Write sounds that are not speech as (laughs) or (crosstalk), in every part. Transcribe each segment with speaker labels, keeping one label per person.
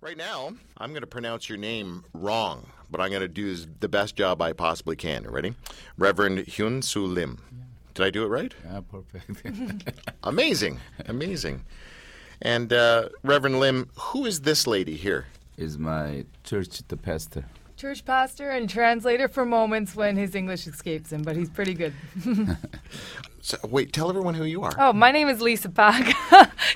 Speaker 1: Right now, I'm going to pronounce your name wrong, but I'm going to do the best job I possibly can. Ready? Reverend Hyeon Soo Lim. Did I do it right?
Speaker 2: Yeah, perfect. (laughs)
Speaker 1: Amazing. Amazing. And uh, Reverend Lim, who is this lady here?
Speaker 2: is my church the pastor.
Speaker 3: Church pastor and translator for moments when his English escapes him, but he's pretty good. (laughs)
Speaker 1: So, wait, tell everyone who you are.
Speaker 3: Oh, my name is Lisa Pak.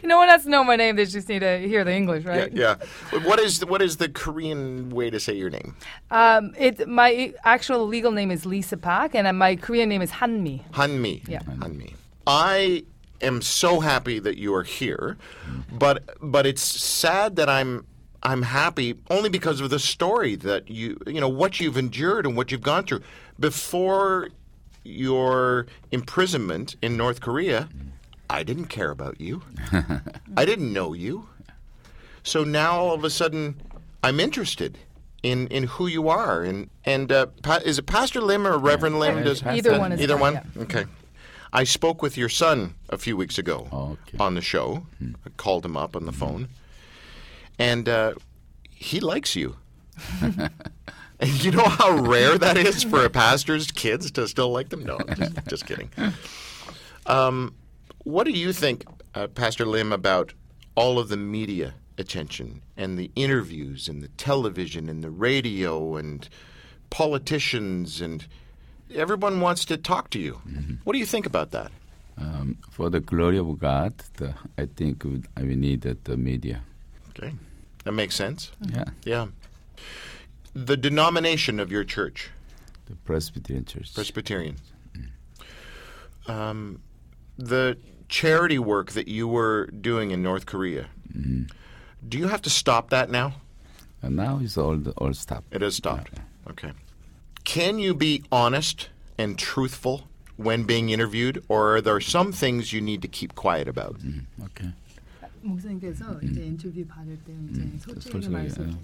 Speaker 3: no one has to know my name. They just need to hear the English, right?
Speaker 1: Yeah, yeah. What is the, what is the Korean way to say your name?
Speaker 3: Um, it my actual legal name is Lisa Pak, and my Korean name is Hanmi.
Speaker 1: Hanmi.
Speaker 3: Yeah.
Speaker 1: Hanmi. I am so happy that you are here, but but it's sad that I'm I'm happy only because of the story that you you know what you've endured and what you've gone through before your imprisonment in North Korea. I didn't care about you. (laughs) I didn't know you. So now all of a sudden, I'm interested in, in who you are. And and uh, pa- is it Pastor Lim or Reverend Lim? Does-
Speaker 3: Either one is
Speaker 1: Either
Speaker 3: fine,
Speaker 1: one.
Speaker 3: yeah.
Speaker 1: Okay. I spoke with your son a few weeks ago
Speaker 2: Oh, okay.
Speaker 1: on the show. I called him up on the phone, and uh, he likes you. you know how rare that is for a pastor's kids to still like them? No, just, just kidding. Um, what do you think, uh, Pastor Lim, about all of the media attention and the interviews and the television and the radio and politicians and everyone wants to talk to you? What do you think about that?
Speaker 2: Um, for the glory of God, the, I think we, we need the media.
Speaker 1: Okay, that makes sense.
Speaker 2: Yeah,
Speaker 1: Yeah. The denomination of your church,
Speaker 2: the Presbyterian Church.
Speaker 1: Presbyterian. Um, the charity work that you were doing in North Korea, mm-hmm. do you have to stop that now?
Speaker 2: and now it's all all stopped.
Speaker 1: It has stopped. Okay. Can you be honest and truthful when being interviewed, or are there some things you need to keep quiet about? Mm-hmm.
Speaker 2: Okay.
Speaker 3: 목사님께서 이제 인터뷰 받을 때 이제
Speaker 2: 솔직하게,
Speaker 3: 말씀.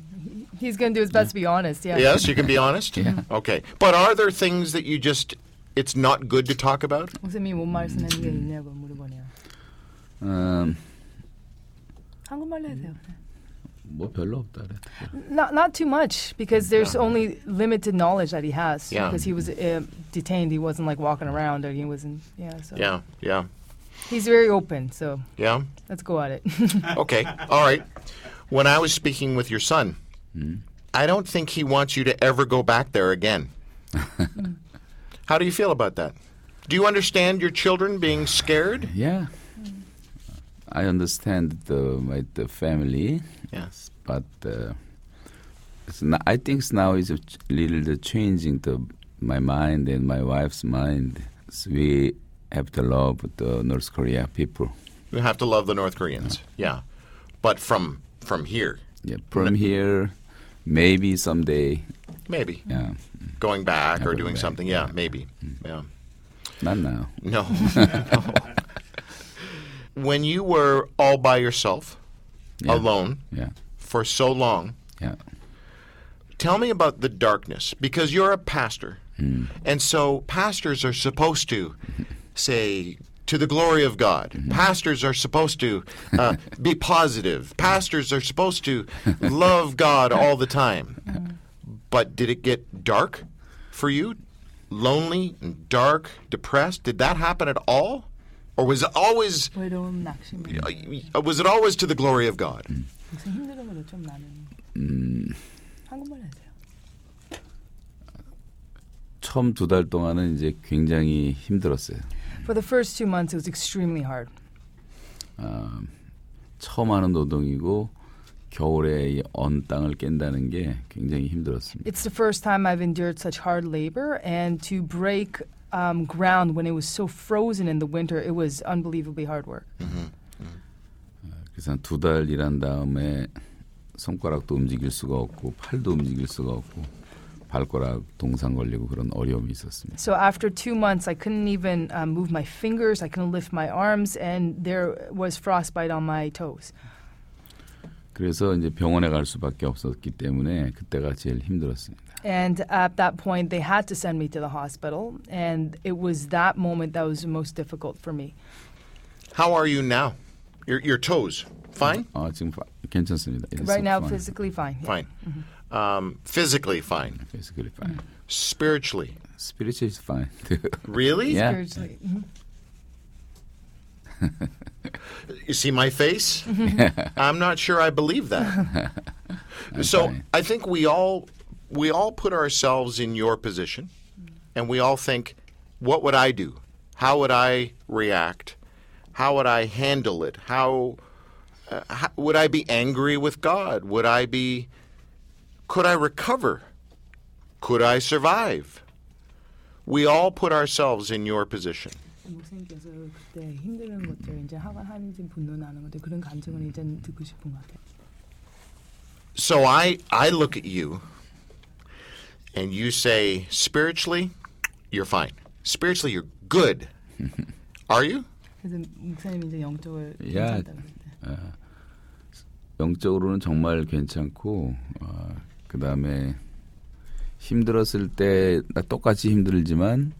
Speaker 3: He's going to do his best to be honest. Yeah.
Speaker 1: Yes, you can be honest.
Speaker 2: Yeah.
Speaker 1: Okay. But are there things that you just it's not good to talk about?
Speaker 3: 목사님이 못 말씀하는 게 있냐고 물어보네요.
Speaker 2: 음,
Speaker 3: 한국말로 해세요.
Speaker 2: 뭐 별로 없다 그래.
Speaker 3: Not not too much because there's only limited knowledge that he has
Speaker 1: Yeah.
Speaker 3: because he was uh, detained. He wasn't like walking around or he wasn't. Yeah. So
Speaker 1: Yeah, yeah,
Speaker 3: he's very open. So
Speaker 1: yeah.
Speaker 3: let's go at it. (laughs)
Speaker 1: Okay, all right. When I was speaking with your son, I don't think he wants you to ever go back there again. (laughs) How do you feel about that? Do you understand your children being scared?
Speaker 2: Yeah. I understand the my the family,
Speaker 1: Yes.
Speaker 2: but uh, it's not, I think now is a ch- little the changing the my mind and my wife's mind. So we have to love the North Korea people.
Speaker 1: You have to love the North Koreans. Yeah. But from from here,
Speaker 2: Yeah, from here, maybe someday.
Speaker 1: maybe
Speaker 2: Yeah,
Speaker 1: going back or doing
Speaker 2: back,
Speaker 1: something. Yeah, maybe. Yeah.
Speaker 2: not now.
Speaker 1: No. no. (laughs) (laughs) When you were all by yourself,
Speaker 2: Yeah.
Speaker 1: alone
Speaker 2: Yeah,
Speaker 1: for so long,
Speaker 2: yeah.
Speaker 1: Tell me about the darkness because you're a pastor.
Speaker 2: Hmm.
Speaker 1: And so pastors are supposed to (laughs) say, to the glory of God.
Speaker 2: Mm-hmm.
Speaker 1: Pastors are supposed to uh, (laughs) be positive. Pastors are supposed to love God all the time. But did it get dark for you? Lonely and dark, depressed? Did that happen at all? Or was it always
Speaker 3: 외로움, 낙심.
Speaker 1: uh, was it always to the glory of God?
Speaker 3: 무슨 힘든 거죠 좀 나는.
Speaker 2: 음,
Speaker 3: 한국말로 해세요.
Speaker 2: 처음 두 달 동안은 이제 굉장히 힘들었어요.
Speaker 3: For the first two months, it was extremely hard.
Speaker 2: 아, 처음 하는 노동이고 겨울에 이 언 땅을 깬다는 게 굉장히 힘들었습니다.
Speaker 3: It's the first time I've endured such hard labor, and to break um, ground when it was so frozen in the winter, it was unbelievably hard work.
Speaker 2: 그래서 두 달 일한 다음에 손가락도 움직일 수가 없고 팔도 움직일 수가 없고 발가락 동상 걸리고 그런 어려움이 있었습니다.
Speaker 3: So after two months, I couldn't even um, move my fingers, I couldn't lift my arms, and there was frostbite on my toes.
Speaker 2: 그래서 이제 병원에 갈 수밖에 없었기 때문에 그때가 제일 힘들었습니다.
Speaker 3: And at that point, they had to send me to the hospital, and it was that moment that was the most difficult for me.
Speaker 1: How are you now? Your, your toes. fine?
Speaker 2: 어, 지금 파- 괜찮습니다. It's
Speaker 3: Right now,
Speaker 2: fine.
Speaker 3: physically fine. yeah.
Speaker 1: Fine. Um, physically fine.
Speaker 2: Physically fine.
Speaker 1: Spiritually.
Speaker 2: Spiritually is fine. (laughs)
Speaker 1: Really?
Speaker 2: Yeah.
Speaker 3: Spiritually. mhm. (laughs)
Speaker 1: You see my face? (laughs) I'm not sure I believe that. so
Speaker 2: fine.
Speaker 1: I think we all we all put ourselves in your position and we all think what would I do? How would I react? How would I handle it? How, uh, how would I be angry with God? Would I be could I recover? Could I survive? We all put ourselves in your position.
Speaker 3: 목사님께서 그때 힘든 것들 이제 화가 하는지 분노나는 것들 그런 감정을 이제 듣고 싶은 것 같아요.
Speaker 1: So I I look at you and you say spiritually you're fine. Spiritually you're good. (laughs) Are you?
Speaker 3: 그래서 목사님 이제 영적을
Speaker 2: Yeah.
Speaker 3: 괜찮다고
Speaker 2: 영적으로는 정말 괜찮고 어, 그다음에 힘들었을 때 나 똑같이 힘들지만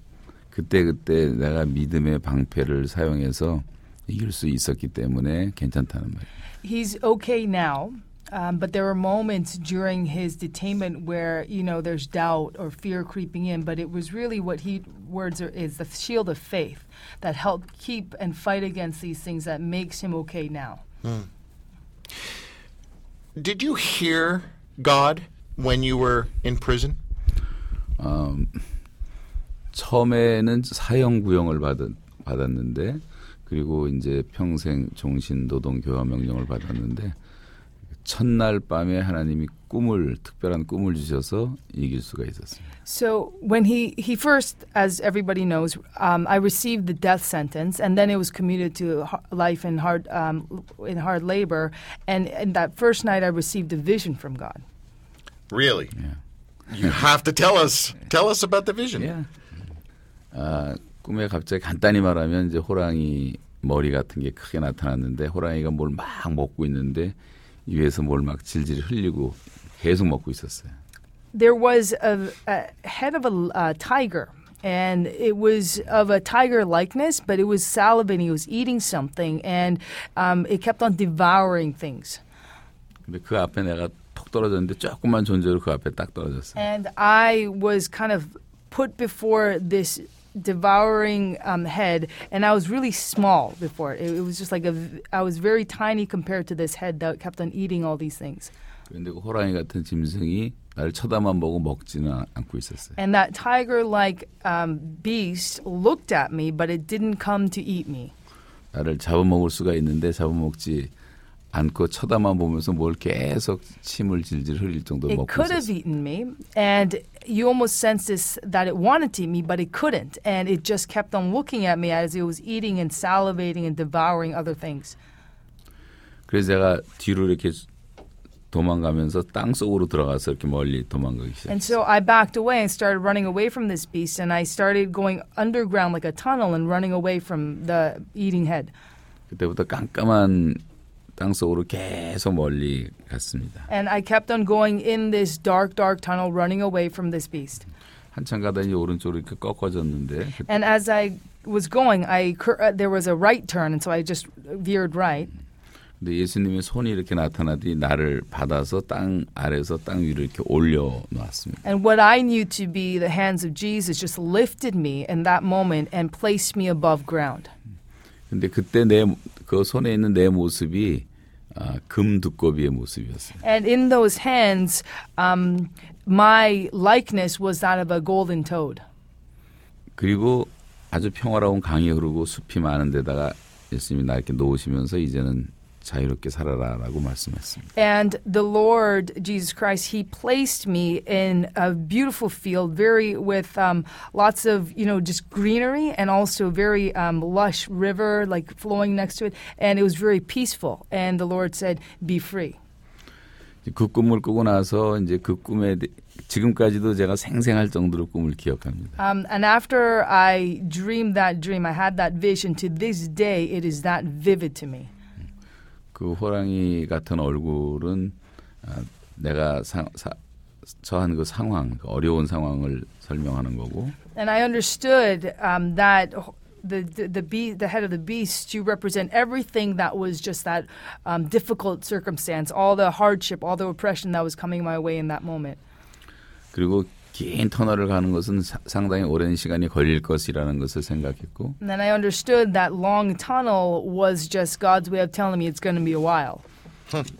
Speaker 2: 그때 그때 내가 믿음의 방패를 사용해서 이길 수 있었기 때문에 괜찮다는 말이에요.
Speaker 3: He's okay now, um, but there were moments during his detainment where you know there's doubt or fear creeping in. But it was really what he words are, is the shield of faith that helped keep and fight against these things that makes him okay now.
Speaker 1: Did you hear God when you were in prison?
Speaker 2: 어, 처음에는 사형 구형을 받았, 받았는데 그리고 이제 평생 종신 노동 교화 명령을 받았는데 첫날 밤에 하나님이 꿈을 특별한 꿈을 주셔서 이길 수가 있었어요.
Speaker 3: So when he he first, as everybody knows, um, I received the death sentence, and then it was commuted to h- life in hard um, in hard labor. And in that first night, I received a vision from God.
Speaker 1: Really?
Speaker 2: Yeah.
Speaker 1: You have to tell us. Tell us about the vision.
Speaker 2: 예. 아, 꿈에 갑자기 간단히 말하면 이제 호랑이 머리 같은 게 크게 나타났는데 호랑이가 뭘 막 먹고 있는데 위에서 뭘 막 질질 흘리고 계속 먹고 있었어요.
Speaker 3: There was a, a head of a uh, tiger. And it was of a tiger likeness, but it was salivating. It was eating something, and um, it kept on devouring things.
Speaker 2: 근데 그 앞에 내가 톡 떨어졌는데 조금만 존재로 그 앞에 딱 떨어졌어요.
Speaker 3: And I was kind of put before this devouring um, head, and I was really small before it. It, it was just like a, v- I was very tiny compared to this head that kept on eating all these things.
Speaker 2: 그런데 그 호랑이 같은 짐승이 나를 쳐다만 보고 먹지는 않고 있었어요.
Speaker 3: And that tiger-like um, beast looked at me, but it didn't come to eat me.
Speaker 2: 나를 잡아먹을 수가 있는데 잡아먹지 않고 쳐다만 보면서 뭘 계속 침을 질질 흘릴 정도로
Speaker 3: It
Speaker 2: 먹고
Speaker 3: could have
Speaker 2: 있었어요.
Speaker 3: eaten me, and you almost sense this that it wanted to eat me, but it couldn't, and it just kept on looking at me as it was eating and salivating and devouring other things.
Speaker 2: 그래서 제가 뒤로 이렇게 도망가면서 땅 속으로 들어가서 이렇게 멀리 도망가기 시작했어요.
Speaker 3: And so I backed away and started running away from this beast, and I started going underground like a tunnel and running away from the eating head.
Speaker 2: 그때부터 깜깜한 땅 속으로 계속 멀리 갔습니다.
Speaker 3: And I kept on going in this dark, dark tunnel, running away from this beast.
Speaker 2: 한참 가더니 오른쪽으로 이렇게 꺾어졌는데 그-
Speaker 3: And as I was going, I uh, there was a right turn, and so I just veered right.
Speaker 2: 근데 예수님의 손이 이렇게 나타나더니 나를 받아서 땅 아래에서 땅 위로 이렇게 올려 놓았습니다.
Speaker 3: And what I knew to be the hands of Jesus just lifted me in that moment and placed me above ground.
Speaker 2: 근데 그때 내 그 손에 있는 내 모습이 아, 금 두꺼비의 모습이었어요.
Speaker 3: And in those hands, um, my likeness was that of a golden toad.
Speaker 2: 그리고 아주 평화로운 강이 흐르고 숲이 많은 데다가 예수님이 나 이렇게 놓으시면서 이제는 자유롭게 살아라라고 말씀했습니다.
Speaker 3: And the Lord Jesus Christ, He placed me in a beautiful field, very with um, lots of you know just greenery and also very um, lush river like flowing next to it, and it was very peaceful. And the Lord said, "Be free."
Speaker 2: 그 꿈을 꾸고 나서 이제 그 꿈에 대- 지금까지도 제가 생생할 정도로 꿈을 기억합니다.
Speaker 3: Um, and after I dreamed that dream, I had that vision. To this day, it is that vivid to me.
Speaker 2: 그 호랑이 같은 얼굴은 아, 내가 사, 사, 처한 그 상황, 그 어려운 상황을 설명하는 거고
Speaker 3: And I understood um, that the the the, be- the head of the beast to represent everything that was just that um, difficult circumstance, all the hardship, all the oppression that was coming my way in that moment.
Speaker 2: 그리고 긴 터널을 가는 것은 사- 상당히 오랜 시간이 걸릴 것이라는 것을 생각했고
Speaker 3: And then I understood that long tunnel was just God's way of telling me it's going to be a while.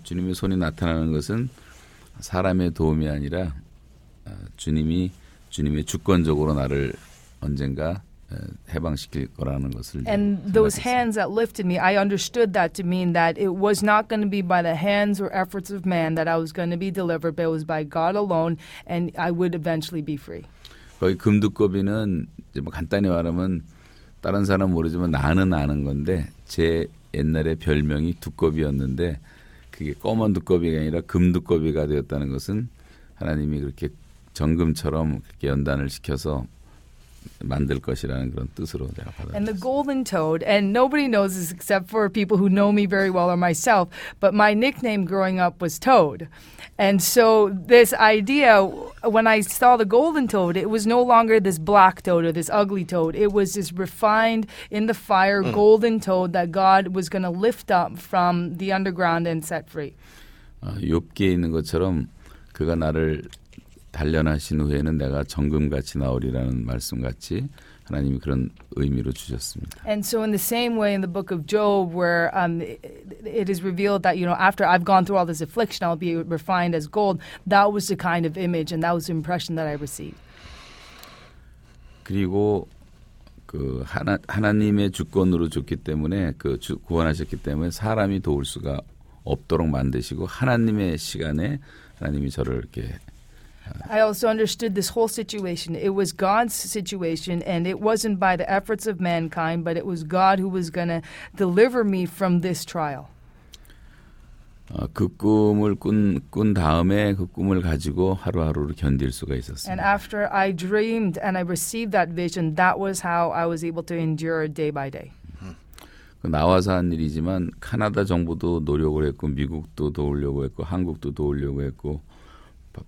Speaker 2: 주님의 손이 나타나는 것은 사람의 도움이 아니라 어, 주님이 주님의 주권적으로 나를 언젠가 어, 해방시킬 거라는 것을
Speaker 3: And those hands that lifted me, I understood that to mean that it was not going to be by the hands or efforts of man that I was going to be delivered, but it was by God alone, and I would eventually be free.
Speaker 2: 거기 금두꺼비는 이제 뭐 간단히 말하면 다른 사람 은 모르지만 나는 아는 건데 제 옛날에 별명이 두꺼비였는데 그게 검은 두꺼비가 아니라 금두꺼비가 되었다는 것은 하나님이 그렇게 정금처럼 그렇게 연단을 시켜서 만들 것이라는 그런 뜻으로 제가
Speaker 3: And the
Speaker 2: 받아들였어요.
Speaker 3: golden toad, and nobody knows this except for people who know me very well or myself, but my nickname growing up was Toad. And so this idea, when I saw the golden toad, it was no longer this black toad or this ugly toad. It was this refined, in the fire, golden toad that God was going to lift up from the underground and set free.
Speaker 2: 어, 욥기에 있는 것처럼 그가 나를 단련하신 후에는 내가 정금같이 나오리라는 말씀같이 하나님이 그런 의미로 주셨습니다.
Speaker 3: And so, in the same way, in the book of Job, where um, it, is revealed that, you know, after I've gone through all this affliction, I'll be refined as gold, that was the kind of image and that was the impression that I received.
Speaker 2: 그리고 그 하나 하나님의 주권으로 줬기 때문에 그 주, 구원하셨기 때문에 사람이 도울 수가 없도록 만드시고 하나님의 시간에 하나님이 저를 이렇게
Speaker 3: I also understood this whole situation. It was God's situation, and it wasn't by the efforts of mankind, but it was God who was going to deliver me from this trial.
Speaker 2: 어, 그 꿈을 꾼, 꾼 다음에 그 꿈을 가지고 하루하루를 견딜 수가
Speaker 3: And
Speaker 2: 있었습니다.
Speaker 3: after I dreamed and I received that vision, that was how I was able to endure day by day.
Speaker 2: 그 나와서 한 일이지만 카나다 정부도 노력을 했고 미국도 도우려고 했고 한국도 도우려고 했고 바-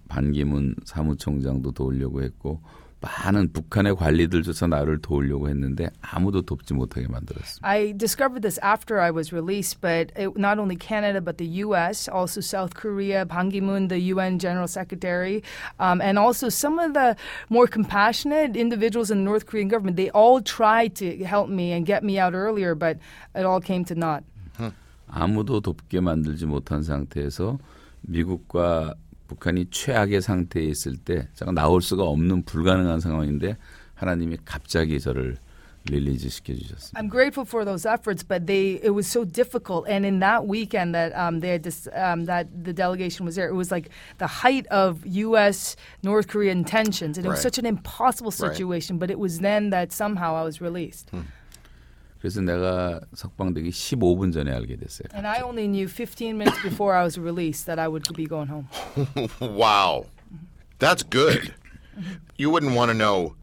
Speaker 2: 반기문 사무총장도 도우려고 했고 많은 북한의 관리들조차 나를 도우려고 했는데 아무도 돕지 못하게 만들었습니다.
Speaker 3: I discovered this after I was released, but it, not only Canada, but the U.S., also South Korea, Ban Ki-moon, the UN General Secretary, um, and also some of the more compassionate individuals in the North Korean government. They all tried to help me and get me out earlier, but it all came to naught.
Speaker 2: 아무도 돕게 만들지 못한 상태에서 미국과 북한이 최악의 상태에 있을 때 제가 나올 수가 없는 불가능한 상황인데 하나님이 갑자기 저를 릴리즈 시켜주셨습니다.
Speaker 3: I'm grateful for those efforts, but they it was so difficult. And in that weekend that um, they had this, um, that the delegation was there, it was like the height of U.S. North Korean tensions, and it was
Speaker 1: Right.
Speaker 3: such an impossible
Speaker 1: Right.
Speaker 3: situation. But it was then that somehow I was released,
Speaker 2: 그래서 내가 석방되기 15분 전에 알게 됐어요.
Speaker 3: and I only knew 15 minutes before I was released that I would be going home.
Speaker 1: Wow. That's good. You wouldn't want to know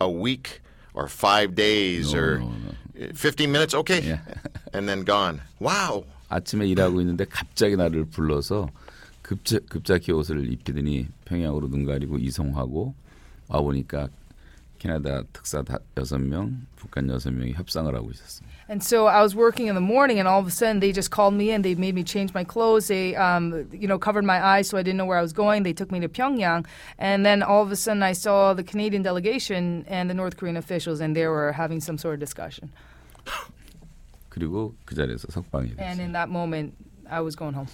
Speaker 1: a week or five days
Speaker 2: No,
Speaker 1: or
Speaker 2: no, no.
Speaker 1: 15 minutes, okay.
Speaker 2: Yeah.
Speaker 1: and then gone. Wow.
Speaker 2: 아침에 일하고 있는데 갑자기 나를 불러서 급자, 급작히 옷을 입히더니 평양으로 눈 가리고 이송하고 와 보니까 캐나다 특사 다, 6명, 북한 6명이 협상을 하고 있었습니다.
Speaker 3: And so I was working in the morning, and all of a sudden they just called me in. They made me change my clothes. They, um, you know, covered my eyes so I didn't know where I was going. They took me to Pyongyang, and then all of a sudden I saw the Canadian delegation and the North Korean officials, and they were having some sort of discussion. (coughs)
Speaker 2: 그리고 그 자리에서 석방이
Speaker 3: And
Speaker 2: 됐어요.
Speaker 3: in that moment, I was going home.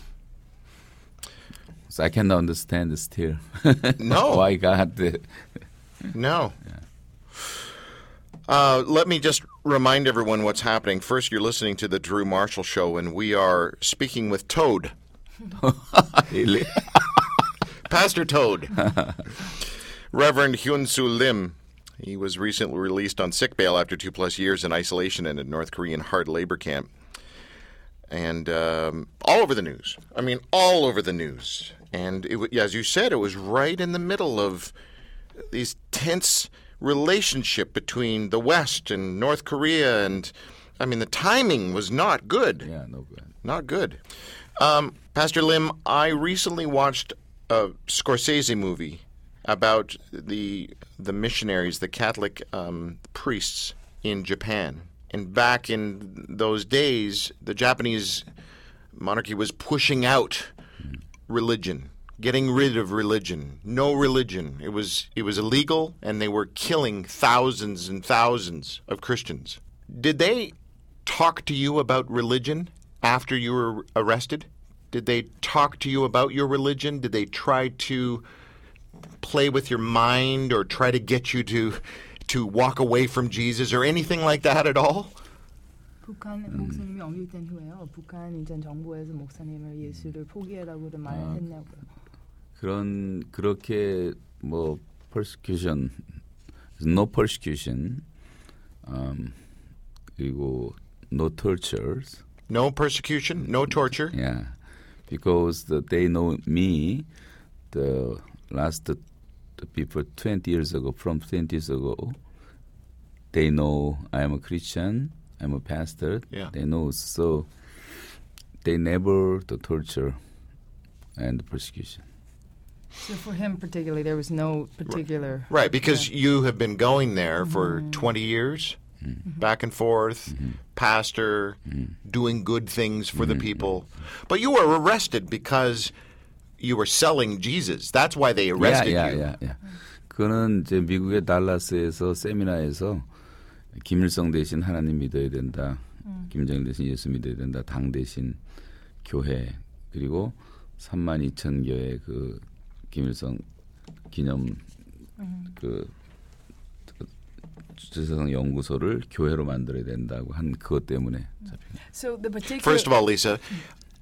Speaker 2: So I cannot understand still
Speaker 1: No.
Speaker 2: why (laughs) God
Speaker 1: No. Uh, let me just remind everyone what's happening. First, you're listening to the Drew Marshall Show, and we are speaking with Toad. (laughs) (laughs) Pastor Toad, (laughs) Reverend Hyeon Soo Lim. He was recently released on sick bail after two plus years in isolation in a North Korean hard labor camp. And um, all over the news. I mean, all over the news. And it, as you said, it was right in the middle of these tense relationship between the West and North Korea. And I mean, the timing was not good.
Speaker 2: Yeah, no good.
Speaker 1: Not good. Um, Pastor Lim, I recently watched a Scorsese movie about the the missionaries, the Catholic um, priests in Japan. And back in those days, the Japanese monarchy was pushing out religion, getting rid of religion. No religion. It was it was illegal and they were killing thousands and thousands of Christians. Did they talk to you about religion after you were arrested? Did they talk to you about your religion? Did they try to play with your mind or try to get you to to walk away from Jesus or anything like that at all?
Speaker 3: 북한 목사님이 억류된 후에요. 북한 이제 정부에서 목사님을 예수를 포기하라고 말을 했냐고요.
Speaker 2: 그런 그렇게 뭐 persecution, no persecution, um, 그리고 no tortures.
Speaker 1: No persecution, no torture.
Speaker 2: Yeah, because the, they know me, the last the people 20 years ago, from 20 years ago, they know I am a Christian, I'm a pastor.
Speaker 1: Yeah.
Speaker 2: They know, so they never the torture and persecution.
Speaker 3: So for him particularly, there was no particular.
Speaker 1: Right, because you have been going there for 20 years, back and forth, pastor, doing good things for the people. But you were arrested because you were selling Jesus. That's why they arrested
Speaker 2: 야, 야,
Speaker 1: you.
Speaker 2: 야, 야. 그거는 이제 미국의 달라스에서 세미나에서 김일성 대신 하나님 믿어야 된다. 김정일 대신 예수 믿어야 된다. 당 대신 교회 그리고 3만 2천 개의 그 김일성 기념 그 주세성 연구소를 교회로 만들어야 된다고 한 그것 때문에 잡힌
Speaker 3: So the particular.
Speaker 1: First of all, Lisa,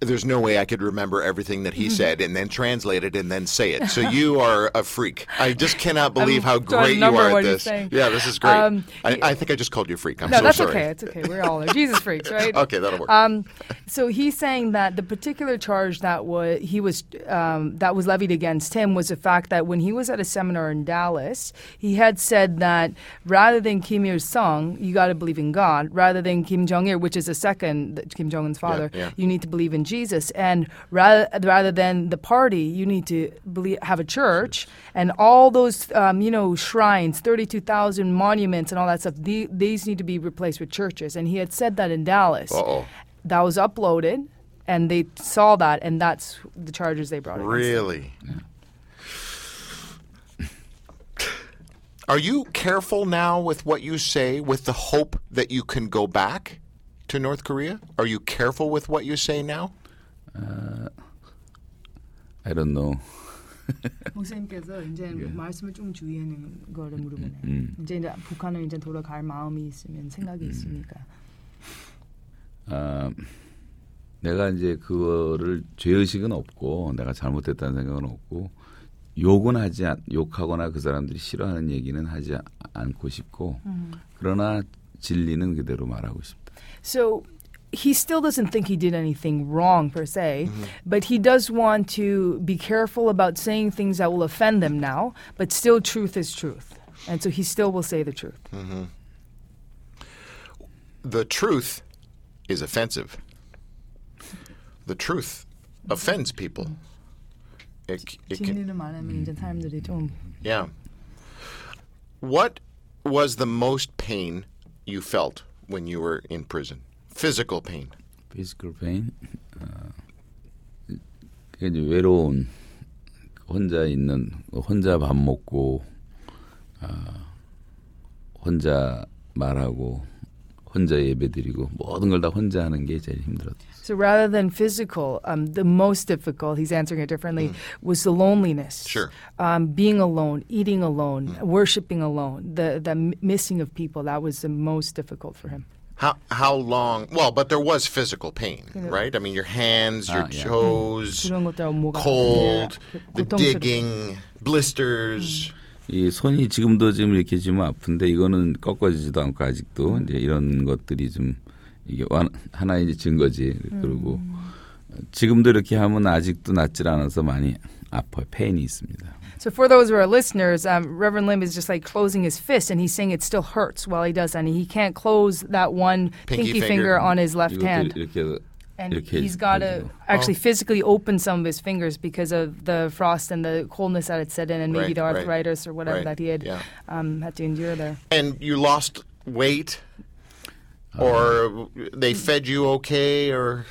Speaker 1: there's no way I could remember everything that he said and then translate it and then say it. So you (laughs) are a freak. I just cannot believe how great you are at this. Yeah, this is great.
Speaker 3: Um,
Speaker 1: I, I think I just called you a freak. I'm
Speaker 3: no,
Speaker 1: so
Speaker 3: that's
Speaker 1: sorry.
Speaker 3: okay. It's okay. We're all Jesus freaks, (laughs) right?
Speaker 1: Okay, that'll work.
Speaker 3: Um, so he's saying that the particular charge that was he was um, that was levied against him was the fact that when he was at a seminar in Dallas, he had said that rather than Kim Il Sung, you got to believe in God. Rather than Kim Jong Il, which is the second Kim Jong Un's father,
Speaker 1: yeah.
Speaker 3: you need to believe in Jesus. And rather rather than the party, you need to believe, have a church and all those um, you know shrines, thirty two thousand monuments and all that stuff. The, these need to be replaced with churches. And he had said that in Dallas.
Speaker 1: Uh-oh.
Speaker 3: That was uploaded, and they saw that, and that's the charges they brought.
Speaker 1: Really? Are you careful now with what you say with the hope that you can go back to North Korea? Are you careful with what you say now?
Speaker 2: I don't know.
Speaker 3: 목사님께서 이제 말씀을 좀 주의하는 거를 물어보네요.
Speaker 2: 음.
Speaker 3: 이제, 이제 북한을 이제 돌아갈 마음이 있으면 생각이 있으니까.
Speaker 2: 아, 내가 이제 그거를 죄의식은 없고 내가 잘못했다는 생각은 없고 욕은 하지 않, 욕하거나 그 사람들이 싫어하는 얘기는 하지 아- 않고 싶고 그러나 진리는 그대로 말하고 싶다.
Speaker 3: So he still doesn't think he did anything wrong per se, mm-hmm. but he does want to be careful about saying things that will offend them now, but still, truth is truth. And so he still will say the truth. Mm-hmm.
Speaker 1: The truth is offensive. The truth offends people. It, it can, yeah. What was the most pain you felt when you were in prison? Physical pain.
Speaker 2: Physical pain. 어, 그게 이제 외로운 혼자 있는 혼자 밥 먹고 어, 혼자 말하고 혼자 예배드리고 모든 걸 다 혼자 하는 게 제일 힘들었어요.
Speaker 3: So rather than physical, um, the most difficult, he's answering it differently, was the loneliness.
Speaker 1: Sure.
Speaker 3: Um, being alone, eating alone, worshiping alone, the, the m- missing of people, that was the most difficult for him.
Speaker 1: How how long? Well, but there was physical pain, right? I mean, your hands, your
Speaker 2: Ah, yeah.
Speaker 1: toes,
Speaker 3: 그런 것들 뭐가
Speaker 1: cold, the digging, blisters.
Speaker 2: 이 손이 지금도 지금 이렇게 지금 아픈데 이거는 꺾어지지도 않고 아직도 이제 이런 것들이 좀 이게 완- 하나의 이제 증거지. 그리고 지금도 이렇게 하면 아직도 낫질 않아서 많이 아파요. 페인이 있습니다.
Speaker 3: So for those who are listeners, um, Reverend Lim is just like closing his fist, and he's saying it still hurts while he does that. And he can't close that one
Speaker 1: pinky,
Speaker 3: pinky
Speaker 1: finger.
Speaker 3: finger. on his left
Speaker 2: you
Speaker 3: hand.
Speaker 2: Could,
Speaker 3: and he's got to actually oh. physically open some of his fingers because of the frost and the coldness that had set in, and maybe
Speaker 1: right,
Speaker 3: the arthritis right, or whatever
Speaker 1: right,
Speaker 3: that he had
Speaker 1: yeah.
Speaker 3: um, had to endure there.
Speaker 1: And you lost weight, or they fed you okay, or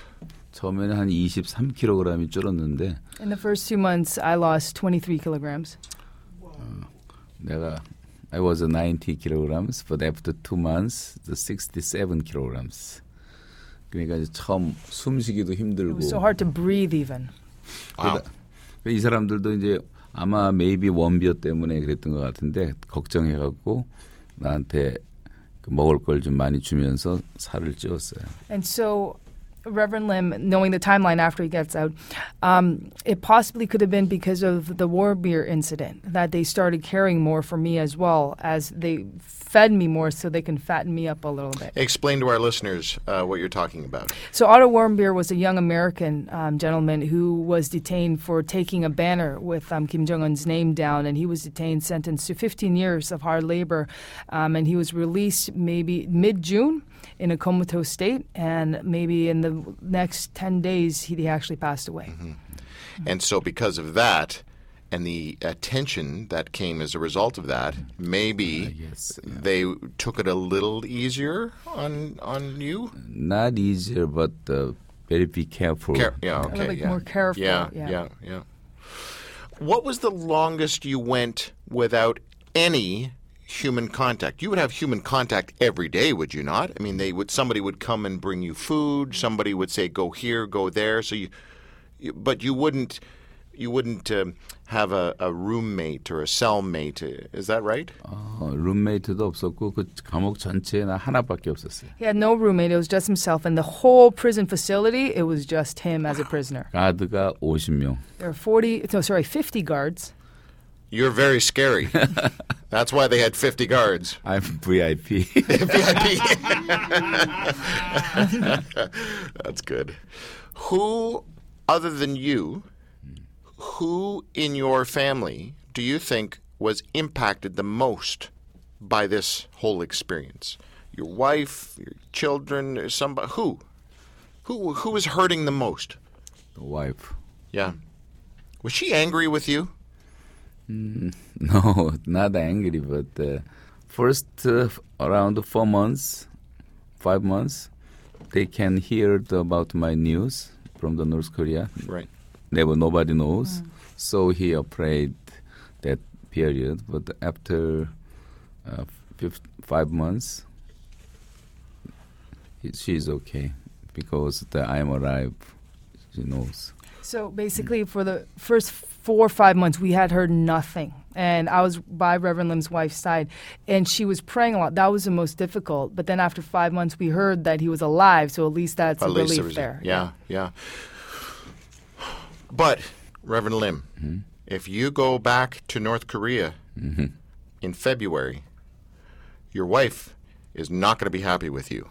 Speaker 2: 처음에는 한 23kg이 줄었는데
Speaker 3: In the first two months, I lost 23 kilograms.
Speaker 2: 내가 I was 90 kilograms, but after two months, the 67 kilograms. 그러니까 이제 처음 숨쉬기도
Speaker 3: It
Speaker 2: 힘들고.
Speaker 3: was so hard to breathe, even.
Speaker 2: 그러다- 이 사람들도 이제 아마 메이비 원비어 때문에 그랬던 것 같은데 걱정해갖고 나한테 그 먹을 걸 좀 많이 주면서 살을 찌웠어요.
Speaker 3: And so, Reverend Lim, knowing the timeline after he gets out, um, it possibly could have been because of the Warmbier incident that they started caring more for me as well as they fed me more so they can fatten me up a little bit.
Speaker 1: Explain to our listeners uh, what you're talking about.
Speaker 3: So Otto Warmbier was a young American um, gentleman who was detained for taking a banner with um, Kim Jong Un's name down, and he was detained, sentenced to 15 years of hard labor, um, and he was released maybe mid June in a comatose state, and maybe in the next 10 days he actually passed away.
Speaker 1: And so, because of that, and the attention that came as a result of that, maybe
Speaker 2: yes,
Speaker 1: they took it a little easier on on you.
Speaker 2: Not easier, but uh, very be careful.
Speaker 1: Care- yeah,
Speaker 3: A
Speaker 1: okay,
Speaker 3: little bit
Speaker 1: yeah.
Speaker 3: more careful,
Speaker 1: Yeah,
Speaker 3: yeah.
Speaker 1: yeah, yeah. What was the longest you went without any human contact? You would have human contact every day, would you not? I mean, they would somebody would come and bring you food. Somebody would say, "Go here, go there." So you, you but you wouldn't You wouldn't um, have a, a roommate or a cellmate, uh, is that right?
Speaker 2: 어, 룸메이트도 없었고 그 감옥 전체에 나 하나밖에 없었어요.
Speaker 3: He had no roommate, it was just himself, and the whole prison facility, it was just him as a prisoner. (sighs)
Speaker 2: 가드가 50명.
Speaker 3: There were 40, no, sorry, 50 guards.
Speaker 1: You're very scary. (laughs) That's why they had 50 guards.
Speaker 2: I'm VIP.
Speaker 1: VIP. (laughs) (laughs) That's good. Who, other than you, who in your family do you think was impacted the most by this whole experience? Your wife, your children, somebody who? Who who was hurting the most?
Speaker 2: The wife.
Speaker 1: Yeah. Was she angry with you? (laughs)
Speaker 2: No, not angry, but uh, first uh, around four months, five months, they can hear the, about my news from the North Korea.
Speaker 1: Right.
Speaker 2: Never nobody knows, so he afraid that period. But after uh, fif- five months, he, she's okay because the I'm alive. She knows.
Speaker 3: So basically, for the first four or five months, we had heard nothing. And I was by Reverend Lim's wife's side, and she was praying a lot. That was the most difficult. But then after five months, we heard that he was alive. So at least that's
Speaker 1: At
Speaker 3: a
Speaker 1: least
Speaker 3: relief
Speaker 1: there was a-
Speaker 3: there.
Speaker 1: yeah, yeah. But Reverend Lim, mm-hmm. if you go back to North Korea mm-hmm. in February, your wife is not going to be happy with you.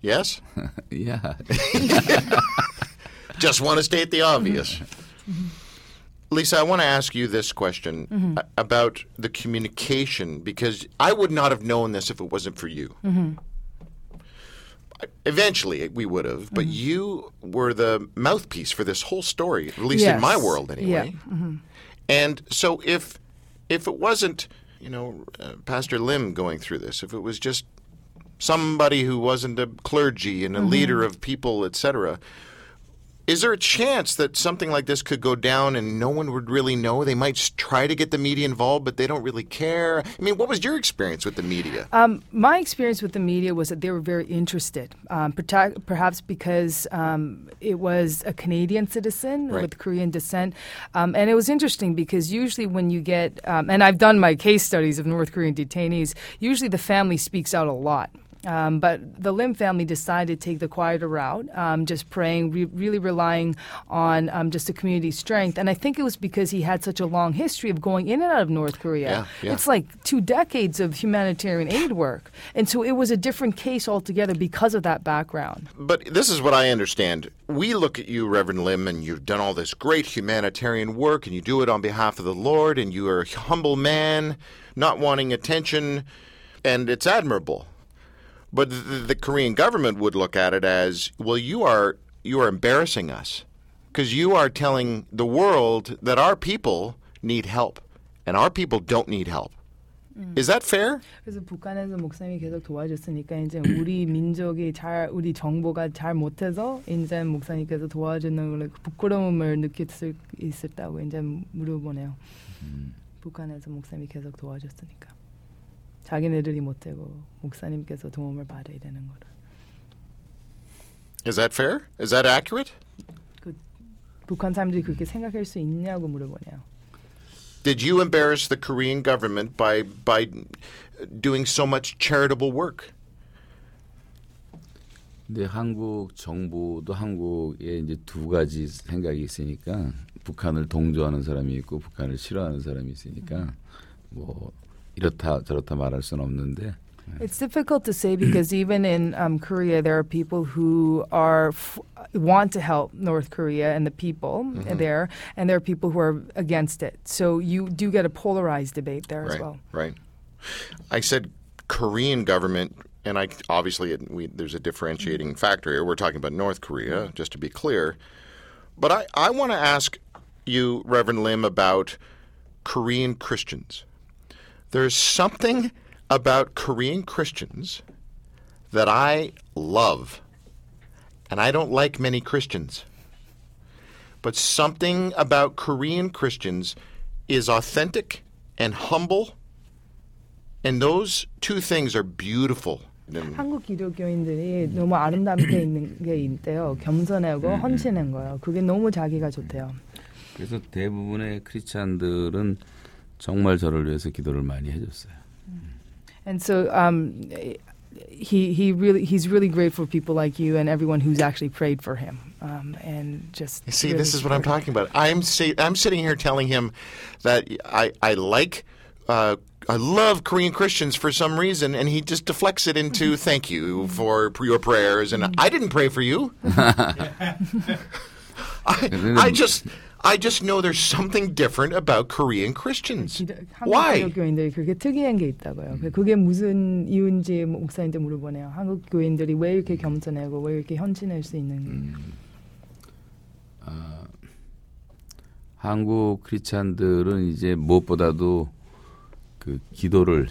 Speaker 1: Yes? (laughs)
Speaker 2: yeah, (laughs)
Speaker 1: Just want to state the obvious. Mm-hmm. Lisa, I want to ask you this question a- about the communication because I would not have known this if it wasn't for you. I- Eventually, we would have, but mm-hmm. you were the mouthpiece for this whole story, at least in my world, anyway. Mm-hmm. And so, if if it wasn't, you know, uh, Pastor Lim going through this, if it was just somebody who wasn't a clergy and a mm-hmm. leader of people, etc. Is there a chance that something like this could go down and no one would really know? They might try to get the media involved, but they don't really care. I mean, what was your experience with the media?
Speaker 3: Um, my experience with the media was that they were very interested, um, perhaps because um, it was a Canadian citizen
Speaker 1: Right.
Speaker 3: with Korean descent. Um, and it was interesting because usually when you get, um, and I've done my case studies of North Korean detainees, usually the family speaks out a lot. Um, but the Lim family decided to take the quieter route, um, just praying, re- really relying on um, just the community strength. And I think it was because he had such a long history of going in and out of North Korea.
Speaker 1: Yeah, yeah.
Speaker 3: It's like two decades of humanitarian aid work. And so it was a different case altogether because of that background.
Speaker 1: But this is what I understand. We look at you, Reverend Lim, and you've done all this great humanitarian work, and you do it on behalf of the Lord, and you are a humble man, not wanting attention, and it's admirable. But the, the Korean government would look at it as, well, you are you are embarrassing us because you are telling the world that our people need help, and our people don't need help. Is that fair?
Speaker 3: 그래서 북한에서 목사님이 계속 도와줬으니까 이제 우리 민족이 잘 우리 정보가 잘 못해서 이제 목사님께서 도와주는 걸 부끄러움을 느낄 수 있었다고 이제 물어보네요. 북한에서 목사님이 계속 도와줬으니까 자기네들이 못하고 목사님께서 도움을 받아야 되는 거를.
Speaker 1: Is that fair? Is that accurate?
Speaker 3: 북한 사람들이 그렇게 생각할 수 있냐고 물어보네요.
Speaker 1: Did you embarrass the Korean government by by doing so much charitable work?
Speaker 2: 근데 한국 정부도 한국에 이제 두 가지 생각이 있으니까 북한을 동조하는 사람이 있고 북한을 싫어하는 사람이 있으니까 뭐 이렇다 저렇다 말할 수는 없는데
Speaker 3: It's difficult to say because even (clears throat) in um, Korea, there are people who are f- want to help North Korea and the people there, and there are people who are against it. So you do get a polarized debate there as
Speaker 1: right.
Speaker 3: well.
Speaker 1: Right. I said Korean government, and I obviously it, we, there's a differentiating factor here. We're talking about North Korea, just to be clear. But I, I want to ask you, Reverend Lim, about Korean Christians. There's something about Korean Christians that I love, and I don't like many Christians. But something about Korean Christians is authentic and humble, and those two things are beautiful. And
Speaker 3: 한국 기독교인들이 너무 아름답게 있는 게 있대요. 겸손하고 헌신한 거예요. 그게 너무 자기가 좋대요.
Speaker 2: 그래서 대부분의 크리스찬들은 정말 저를 위해서 기도를 많이 해줬어요.
Speaker 3: And so um, he he really he's really grateful for people like you and everyone who's actually prayed for him. Um, and just
Speaker 1: You see,
Speaker 3: really
Speaker 1: this is what I'm
Speaker 3: supported.
Speaker 1: talking about. I'm say, I'm sitting here telling him that I I like. Uh, I love Korean Christians for some reason, and he just deflects it into (laughs) "thank you for your prayers," and I didn't pray for you. (laughs) (laughs) I, I just, I just know there's something different about Korean Christians.
Speaker 3: 한국
Speaker 1: Why?
Speaker 3: 기독교인들이 그게 특이한 게 있다고요. 그- 그게 무슨 이유인지 목사님한테 물어보네요. 한국 교인들이 왜 이렇게 겸손하고 왜 이렇게 헌신할 수 있는
Speaker 2: 한국 크리스찬들은 이제 무엇보다도 그 기도를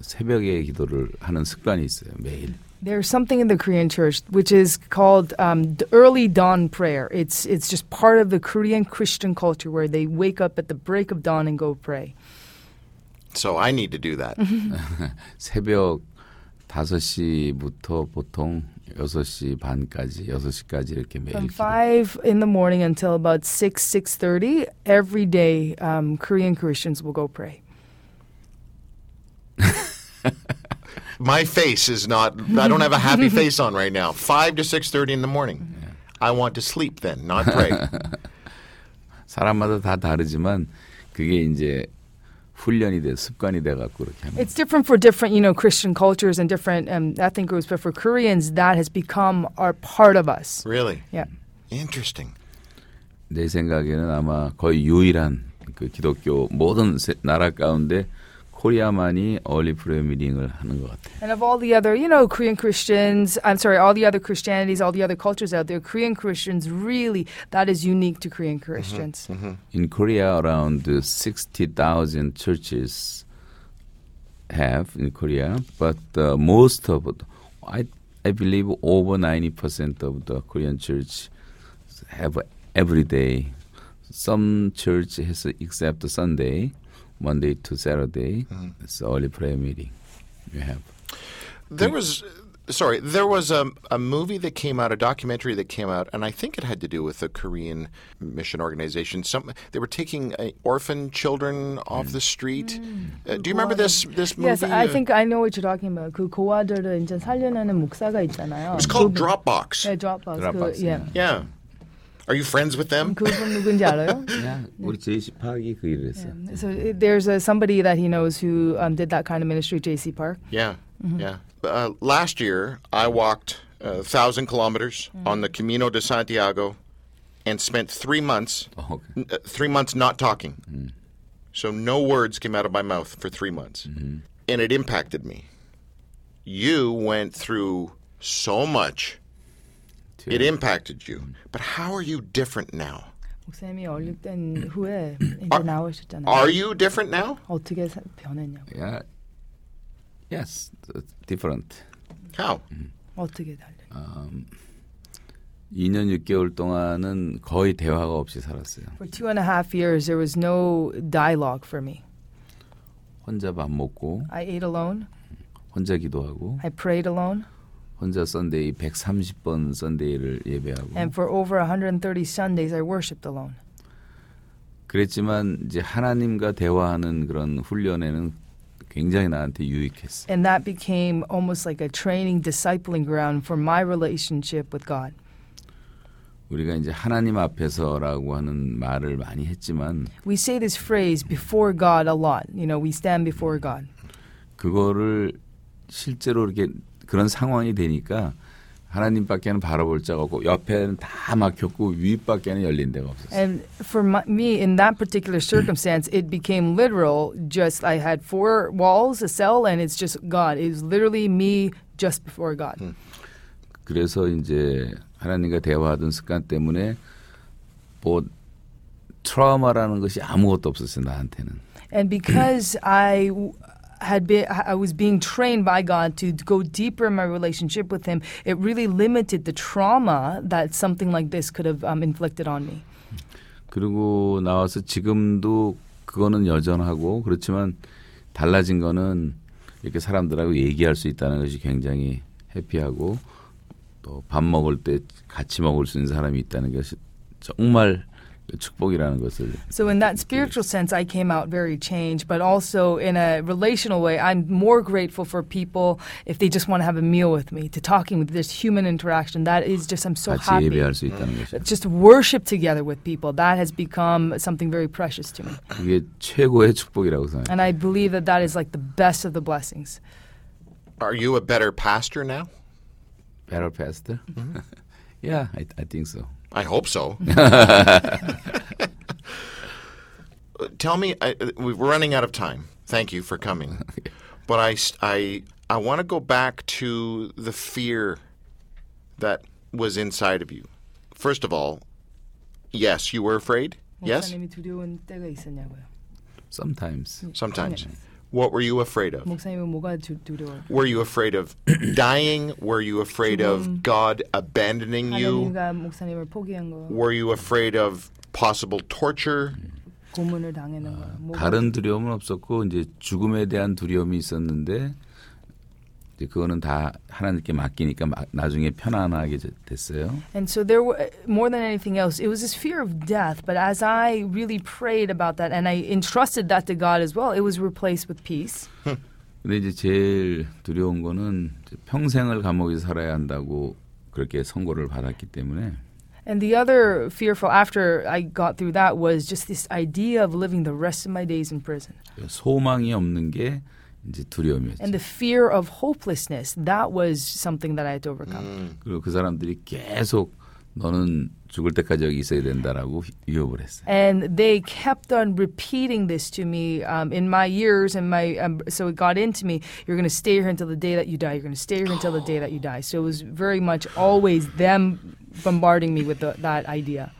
Speaker 2: 새벽에 기도를 하는 습관이 있어요 매일.
Speaker 3: There's something in the Korean church which is called um, the early dawn prayer. It's it's just part of the Korean Christian culture where they wake up at the break of dawn and go pray.
Speaker 1: So I need to do that. (laughs)
Speaker 2: 새벽 5시부터 보통 6시 반까지 6시까지 이렇게 매일
Speaker 3: From
Speaker 2: 기도.
Speaker 3: five in the morning until about six six thirty every day, um, Korean Christians will go pray. (laughs)
Speaker 1: My face is not. I don't have a happy (laughs) face on right now. Five to six thirty in the morning. I want to sleep then, not pray. (laughs)
Speaker 2: 사람마다 다 다르지만 그게 이제 훈련이 돼 습관이 돼 갖고 그렇게 합니다.
Speaker 3: It's different for different, you know, Christian cultures and different um, ethnic groups, but for Koreans, that has become our part of us.
Speaker 1: really
Speaker 3: Yeah.
Speaker 1: interesting.
Speaker 2: 내 생각에는 아마 거의 유일한 그 기독교 모든 세- 나라 가운데 코리아만이 얼리 프레어 미팅을 하는 것 같아요.
Speaker 3: And of all the other, you know, Korean Christians, I'm sorry, all the other Christianities, all the other cultures out there, Korean Christians really, that is unique to Korean Christians.
Speaker 2: In Korea, around 60,000 churches have in Korea, but uh, most of it, I, I believe over 90% of the Korean church have every day. Some church has except Sunday, Monday to Saturday. It's early prayer meeting. You have.
Speaker 1: There was, sorry, there was a, a movie that came out, a documentary that came out, and I think it had to do with the Korean mission organization. Some they were taking uh, orphan children off the street. Uh, do you remember this this movie?
Speaker 3: Yes, I
Speaker 1: Uh,
Speaker 3: think I know what you're talking about. 그 고아들을 이제 살려내는 목사가 있잖아요.
Speaker 1: it was called
Speaker 3: 그분-
Speaker 1: Dropbox.
Speaker 3: 네, Dropbox.
Speaker 2: Dropbox,
Speaker 3: 그, yeah.
Speaker 1: Yeah. Are you friends with them?
Speaker 3: 그분 누군지 알아요?
Speaker 2: 그냥 우리 제이시 파악이 그 일을 했어요.
Speaker 3: So uh, there's a, somebody that he knows who um, did that kind of ministry, J.C. Park.
Speaker 1: Yeah, yeah. Uh, last year, I walked a thousand kilometers on the Camino de Santiago, and spent three months,
Speaker 2: 어, 그-
Speaker 1: n- uh, three months not talking. So no words came out of my mouth for three months, and it impacted me. You went through so much; it impacted you. But how are you different now?
Speaker 3: 목사님이 얼립된 (clears throat) 후에 이제
Speaker 1: Are-
Speaker 3: 나오셨잖아요.
Speaker 1: Are you different now?
Speaker 3: 어떻게 사- 변했냐고.
Speaker 2: Yeah. Yes, different.
Speaker 1: How?
Speaker 3: 어떻게 달려?
Speaker 2: 음, 2년 6개월 동안은 거의 대화가 없이 살았어요.
Speaker 3: For two and a half years, there was no dialogue for me.
Speaker 2: 혼자 밥 먹고
Speaker 3: I ate alone.
Speaker 2: 혼자 기도하고
Speaker 3: I prayed alone.
Speaker 2: 혼자 썬데이 130번 썬데이를 예배하고
Speaker 3: And for over 130 Sundays, I worshipped alone.
Speaker 2: 그랬지만 이제 하나님과 대화하는 그런 훈련에는 굉장히 나한테 유익했어.
Speaker 3: And that became almost like a training, discipling ground for my relationship with God.
Speaker 2: 우리가 이제 하나님 앞에서라고 하는 말을 많이 했지만
Speaker 3: We say this phrase before God a lot. You know, we stand before God.
Speaker 2: 그거를 실제로 이렇게 그런 상황이 되니까 하나님밖에는 바라볼 자가 없고 옆에는 다 막혔고 윗밖에는 열린 데가 없었어요.
Speaker 3: And for my, me, in that particular circumstance, it became literal. Just I had four walls, a cell, and it's just God. It was literally me just before God.
Speaker 2: 그래서 이제 하나님과 대화하던 습관 때문에 뭐 트라우마라는 것이 아무것도 없었어요 나한테는.
Speaker 3: And because I had been, I was being trained by God to go deeper in my relationship with Him, it really limited the trauma that something like this could have um, inflicted on me.
Speaker 2: 그리고 나와서 지금도 그거는 여전하고 그렇지만 달라진 거는 이렇게 사람들하고 얘기할 수 있다는 것이 굉장히 해피하고 또 밥 먹을 때 같이 먹을 수 있는 사람이 있다는 것이 정말 축복이라는 것을
Speaker 3: So, in that spiritual sense, I came out very changed, but also in a relational way, I'm more grateful for people if they just want to have a meal with me, to talking with this human interaction. That is just, I'm so
Speaker 2: 같이
Speaker 3: happy.
Speaker 2: 예배할 수 있다는 것이
Speaker 3: Just worship together with people. That has become something very precious to me.
Speaker 2: 그게 최고의 축복이라고 생각해요.
Speaker 3: And I believe that that is like the best of the blessings.
Speaker 1: Are you a better pastor now?
Speaker 2: Better pastor? (laughs) yeah, I, I think so.
Speaker 1: I hope so. (laughs) Tell me, I, we're running out of time. Thank you for coming. But I, I, I want to go back to the fear that was inside of you. First of all, yes, you were afraid. Yes?
Speaker 2: Sometimes.
Speaker 1: Sometimes. What were you afraid of?
Speaker 3: 목사님은 뭐가 두, 두려워요?
Speaker 1: Were you afraid of (clears throat) dying? Were you afraid of God abandoning you?
Speaker 3: 하나님과 목사님을 포기한 거,
Speaker 1: Were you afraid of possible torture?
Speaker 3: 고문을 당하는 거. 뭐가
Speaker 2: 다른 두려움은 없었고 이제 죽음에 대한 두려움이 있었는데 이제 그거는 다 하나님께 맡기니까 마- 나중에 편안하게 제- 됐어요.
Speaker 3: And so there were more than anything else, it was this fear of death. But as I really prayed about that and I entrusted that to God as well, it was replaced with peace. (laughs)
Speaker 2: 근데 이제 제일 두려운 거는 이제 평생을 감옥에서 살아야 한다고 그렇게 선고를 받았기 때문에
Speaker 3: And the other fearful after I got through that was just this idea of living the rest of my days in prison.
Speaker 2: 소망이 없는 게 이제 두려움이었죠.
Speaker 3: And the fear of hopelessness, that was something that I had to overcome.
Speaker 2: 그리고 그 사람들이 계속 너는 죽을 때까지 여기 있어야 된다라고 위협을 했어요.
Speaker 3: And they kept on repeating this to me um, in my years, and my um, so it got into me. You're going to stay here until the day that you die. You're going to stay here until the day that you die. So it was very much always them bombarding me with the, that idea.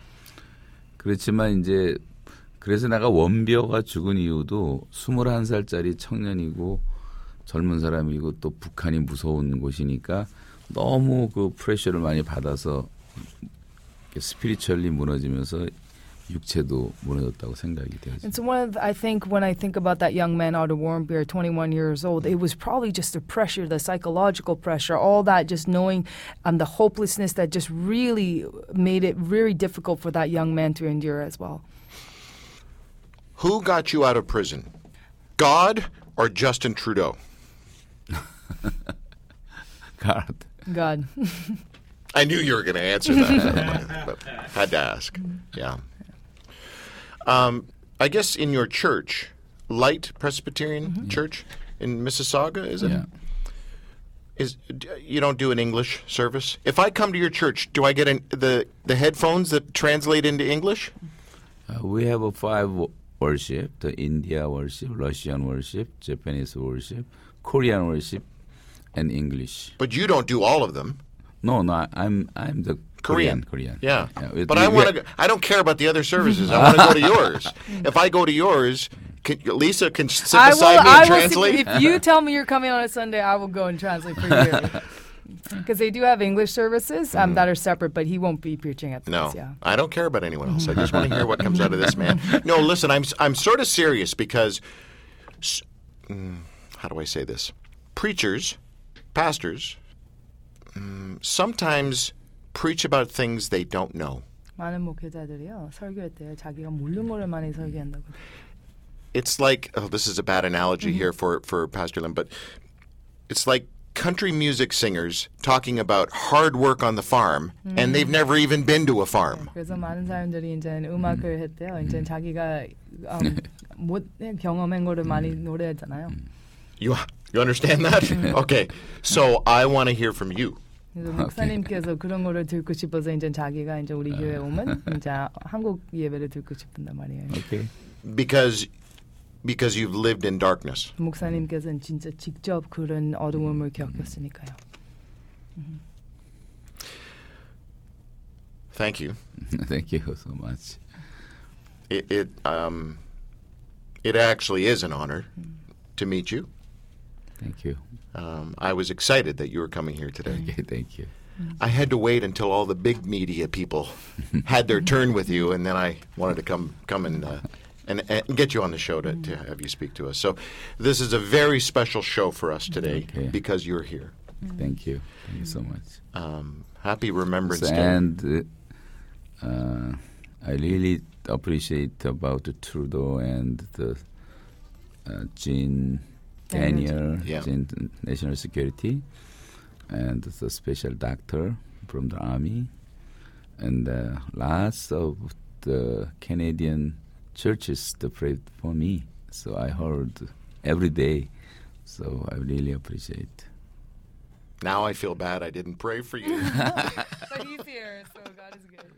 Speaker 2: 그렇지만 이제 그래서 내가 원비어가 죽은 이유도 21살짜리 청년이고 젊은 사람이고 또 북한이 무서운 곳이니까 너무 그 프레셔를 많이 받아서 스피리추얼리 무너지면서.
Speaker 3: And so one the, I think when I think about that young man Otto Warmbier, 21 years old, it was probably just the pressure, the psychological pressure, all that just knowing um, the hopelessness that just really made it very difficult for that young man to endure as well.
Speaker 1: Who got you out of prison? God or Justin Trudeau? (laughs)
Speaker 2: God.
Speaker 3: God. (laughs)
Speaker 1: I knew you were going to answer that, but had to ask. Yeah. Um, I guess in your church, Light Presbyterian Church in Mississauga, is it?
Speaker 2: Yeah.
Speaker 1: Is you don't do an English service? If I come to your church, do I get an, the the headphones that translate into English?
Speaker 2: Uh, we have a five wo- worship: the India worship, Russian worship, Japanese worship, Korean worship, and English.
Speaker 1: But you don't do all of them.
Speaker 2: No, no, I- I'm I'm the
Speaker 1: Korean.
Speaker 2: Korean. Korean.
Speaker 1: Yeah,
Speaker 2: we-
Speaker 1: but I want to. I don't care about the other services. I want to go to yours. (laughs) If I go to yours, can, Lisa can sit
Speaker 3: I will.
Speaker 1: beside me
Speaker 3: I
Speaker 1: and
Speaker 3: will.
Speaker 1: translate.
Speaker 3: If you tell me you're coming on a Sunday, I will go and translate for you. (laughs) Because they do have English services um, that are separate, but he won't be preaching at those.
Speaker 1: No,
Speaker 3: Yeah.
Speaker 1: I don't care about anyone else. I just want to hear what comes out of this man. (laughs) No, listen, I'm I'm sort of serious because, s- mm, how do I say this? Preachers, pastors, mm, sometimes preach about things they don't know.
Speaker 3: 많은 목회자들이요 설교할 때 자기가 모르는 거를 많이 설교한다고.
Speaker 1: It's like oh, this is a bad analogy here for for Pastor Lim, but it's like country music singers talking about hard work on the farm, and they've never even been to a farm.
Speaker 3: 그래서 많은 사람들이 이제 음악을 했대요. 이제 자기가 음, 못 경험한 거를 많이 노래하잖아요.
Speaker 1: You you understand that? (laughs) okay. So I want to hear from you.
Speaker 3: 그래서 목사님께서 그런 거를 듣고 싶어서 이제 자기가 이제 우리 교회 오면 이제 한국 예배를 듣고 싶단 말이에요.
Speaker 2: Okay.
Speaker 1: because because you've lived in darkness.
Speaker 3: 목사님께서는 진짜 직접 그런 어두움을 겪었으니까요.
Speaker 1: Thank you. (laughs)
Speaker 2: Thank you so much.
Speaker 1: It it um it actually is an honor to meet you.
Speaker 2: Thank you.
Speaker 1: Um, I was excited that you were coming here today.
Speaker 2: Okay, thank you.
Speaker 1: I had to wait until all the big media people (laughs) had their turn with you, and then I wanted to come come and. Uh, and, and get you on the show to, to have you speak to us. So, this is a very special show for us today
Speaker 2: Okay.
Speaker 1: because you're here.
Speaker 2: Thank you. Thank you so much.
Speaker 1: Um, happy Remembrance Day.
Speaker 2: and uh, I really appreciate about Trudeau and the uh, Jean Daniel,
Speaker 1: Yeah.
Speaker 2: Jean National Security, and the special doctor from the army, and uh, lots of the Canadian churches that prayed for me. So I heard every day. So I really appreciate.
Speaker 1: Now I feel bad I didn't pray for you. (laughs)
Speaker 3: But he's here, so (laughs) God is good.